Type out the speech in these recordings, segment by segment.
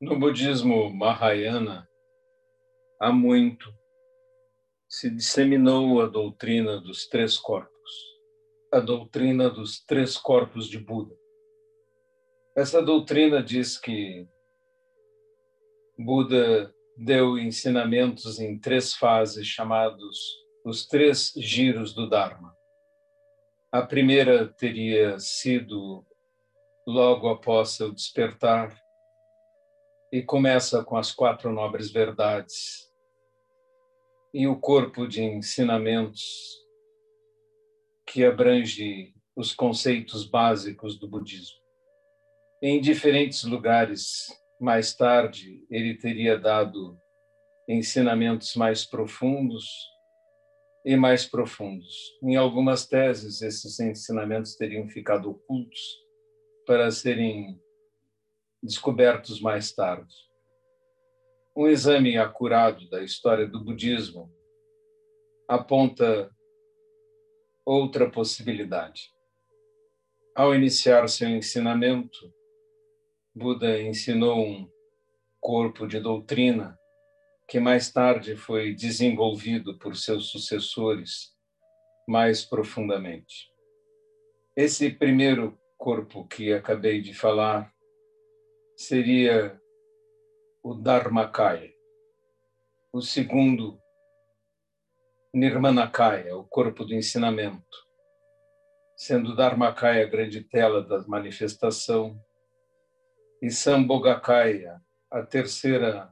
No budismo Mahayana, há muito se disseminou a doutrina dos três corpos, a doutrina dos três corpos de Buda. Essa doutrina diz que Buda deu ensinamentos em três fases chamados os três giros do Dharma. A primeira teria sido logo após seu despertar, e começa com as quatro nobres verdades e o corpo de ensinamentos que abrange os conceitos básicos do budismo. Em diferentes lugares, mais tarde, ele teria dado ensinamentos mais profundos e mais profundos. Em algumas teses, esses ensinamentos teriam ficado ocultos para serem descobertos mais tarde. Um exame acurado da história do budismo aponta outra possibilidade. Ao iniciar seu ensinamento, Buda ensinou um corpo de doutrina que mais tarde foi desenvolvido por seus sucessores mais profundamente. Esse primeiro corpo que acabei de falar seria o Dharmakaya. O segundo, Nirmanakaya, o corpo do ensinamento, sendo Dharmakaya a grande tela da manifestação, e Sambhogakaya, a terceira,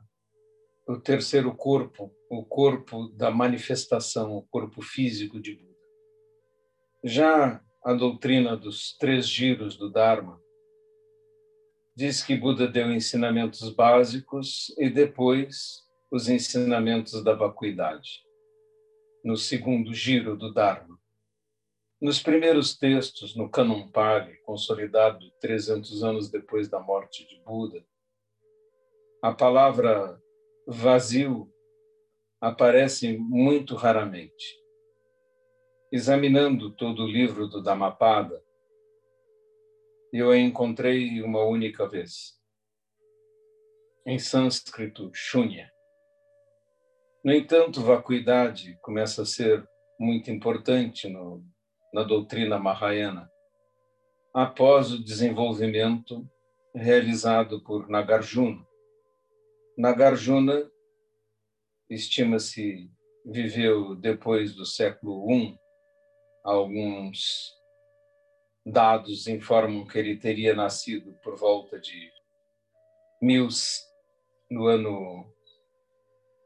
o terceiro corpo, o corpo da manifestação, o corpo físico de Buda. Já a doutrina dos três giros do Dharma diz que Buda deu ensinamentos básicos e depois os ensinamentos da vacuidade, no segundo giro do Dharma. Nos primeiros textos, no Canon Pali, consolidado 300 anos depois da morte de Buda, a palavra vazio aparece muito raramente. Examinando todo o livro do Dhammapada, eu a encontrei uma única vez. Em sânscrito, shunya. No entanto, vacuidade começa a ser muito importante no, na doutrina Mahayana, após o desenvolvimento realizado por Nagarjuna. Nagarjuna estima-se viveu depois do século I, alguns dados informam que ele teria nascido por volta de mil, no ano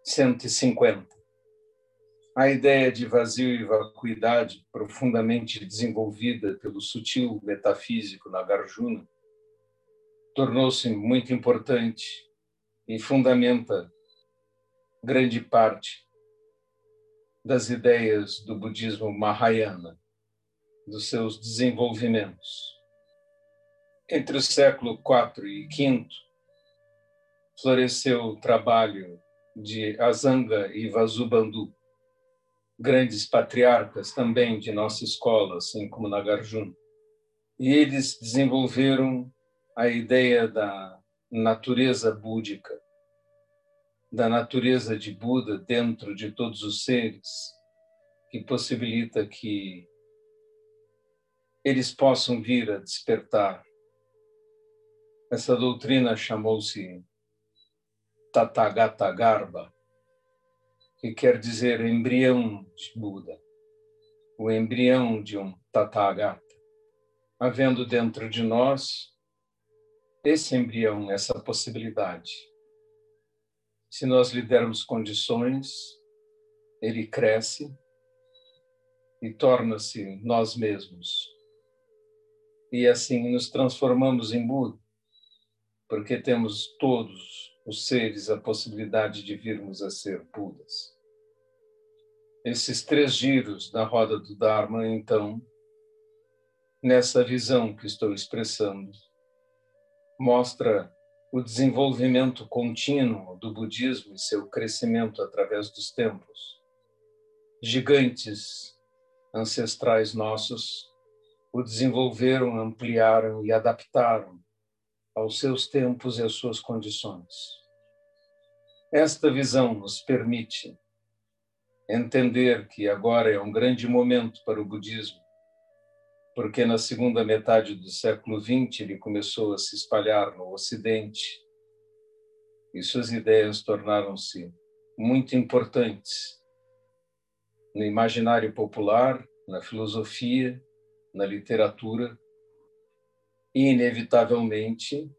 150. A ideia de vazio e vacuidade, profundamente desenvolvida pelo sutil metafísico Nagarjuna, tornou-se muito importante e fundamenta grande parte das ideias do budismo Mahayana dos seus desenvolvimentos. Entre o século IV e V, floresceu o trabalho de Azanga e Vasubandhu, grandes patriarcas também de nossa escola, assim como Nagarjuna. E eles desenvolveram a ideia da natureza búdica, da natureza de Buda dentro de todos os seres, que possibilita que eles possam vir a despertar. Essa doutrina chamou-se Tathagata Garba, que quer dizer embrião de Buda, o embrião de um Tathagata. Havendo dentro de nós esse embrião, essa possibilidade. Se nós lhe dermos condições, ele cresce e torna-se nós mesmos e assim nos transformamos em Buda, porque temos todos os seres a possibilidade de virmos a ser Budas. Esses três giros da roda do Dharma, então, nessa visão que estou expressando, mostra o desenvolvimento contínuo do budismo e seu crescimento através dos tempos. Gigantes ancestrais nossos o desenvolveram, ampliaram e adaptaram aos seus tempos e às suas condições. Esta visão nos permite entender que agora é um grande momento para o budismo, porque na segunda metade do século XX ele começou a se espalhar no Ocidente e suas ideias tornaram-se muito importantes no imaginário popular, na filosofia, na literatura e, inevitavelmente,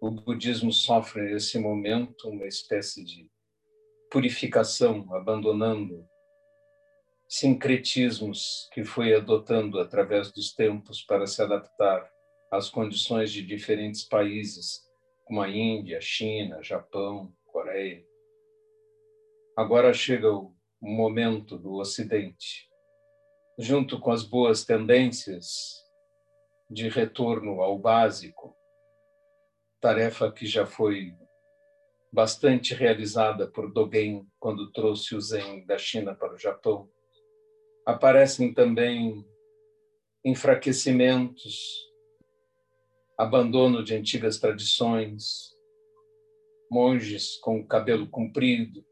o budismo sofre nesse momento uma espécie de purificação, abandonando sincretismos que foi adotando através dos tempos para se adaptar às condições de diferentes países, como a Índia, China, Japão, Coreia. Agora chega o momento do Ocidente, junto com as boas tendências de retorno ao básico, tarefa que já foi bastante realizada por Dogen quando trouxe o Zen da China para o Japão. Aparecem também enfraquecimentos, abandono de antigas tradições, monges com cabelo comprido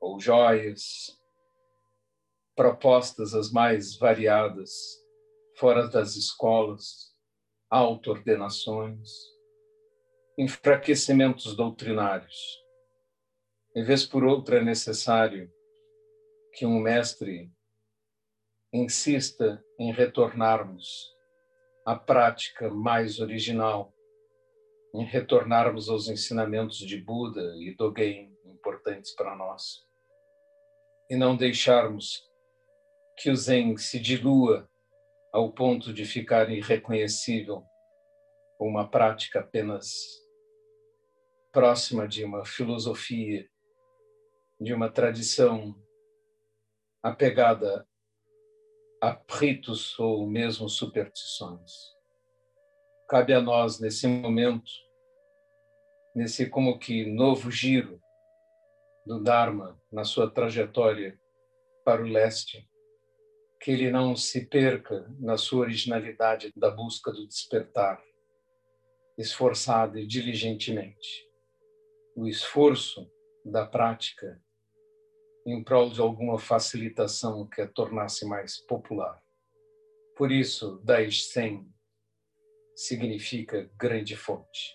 ou joias, propostas as mais variadas fora das escolas, auto-ordenações enfraquecimentos doutrinários. Em vez por outra, é necessário que um mestre insista em retornarmos à prática mais original, em retornarmos aos ensinamentos de Buda e Dogen importantes para nós, e não deixarmos que o Zen se dilua ao ponto de ficar irreconhecível, uma prática apenas próxima de uma filosofia, de uma tradição apegada a ritos ou mesmo superstições. Cabe a nós, nesse momento, nesse como que novo giro do Dharma na sua trajetória para o leste, que ele não se perca na sua originalidade da busca do despertar, esforçado e diligentemente o esforço da prática em prol de alguma facilitação que a tornasse mais popular. Por isso, Daishen significa grande fonte.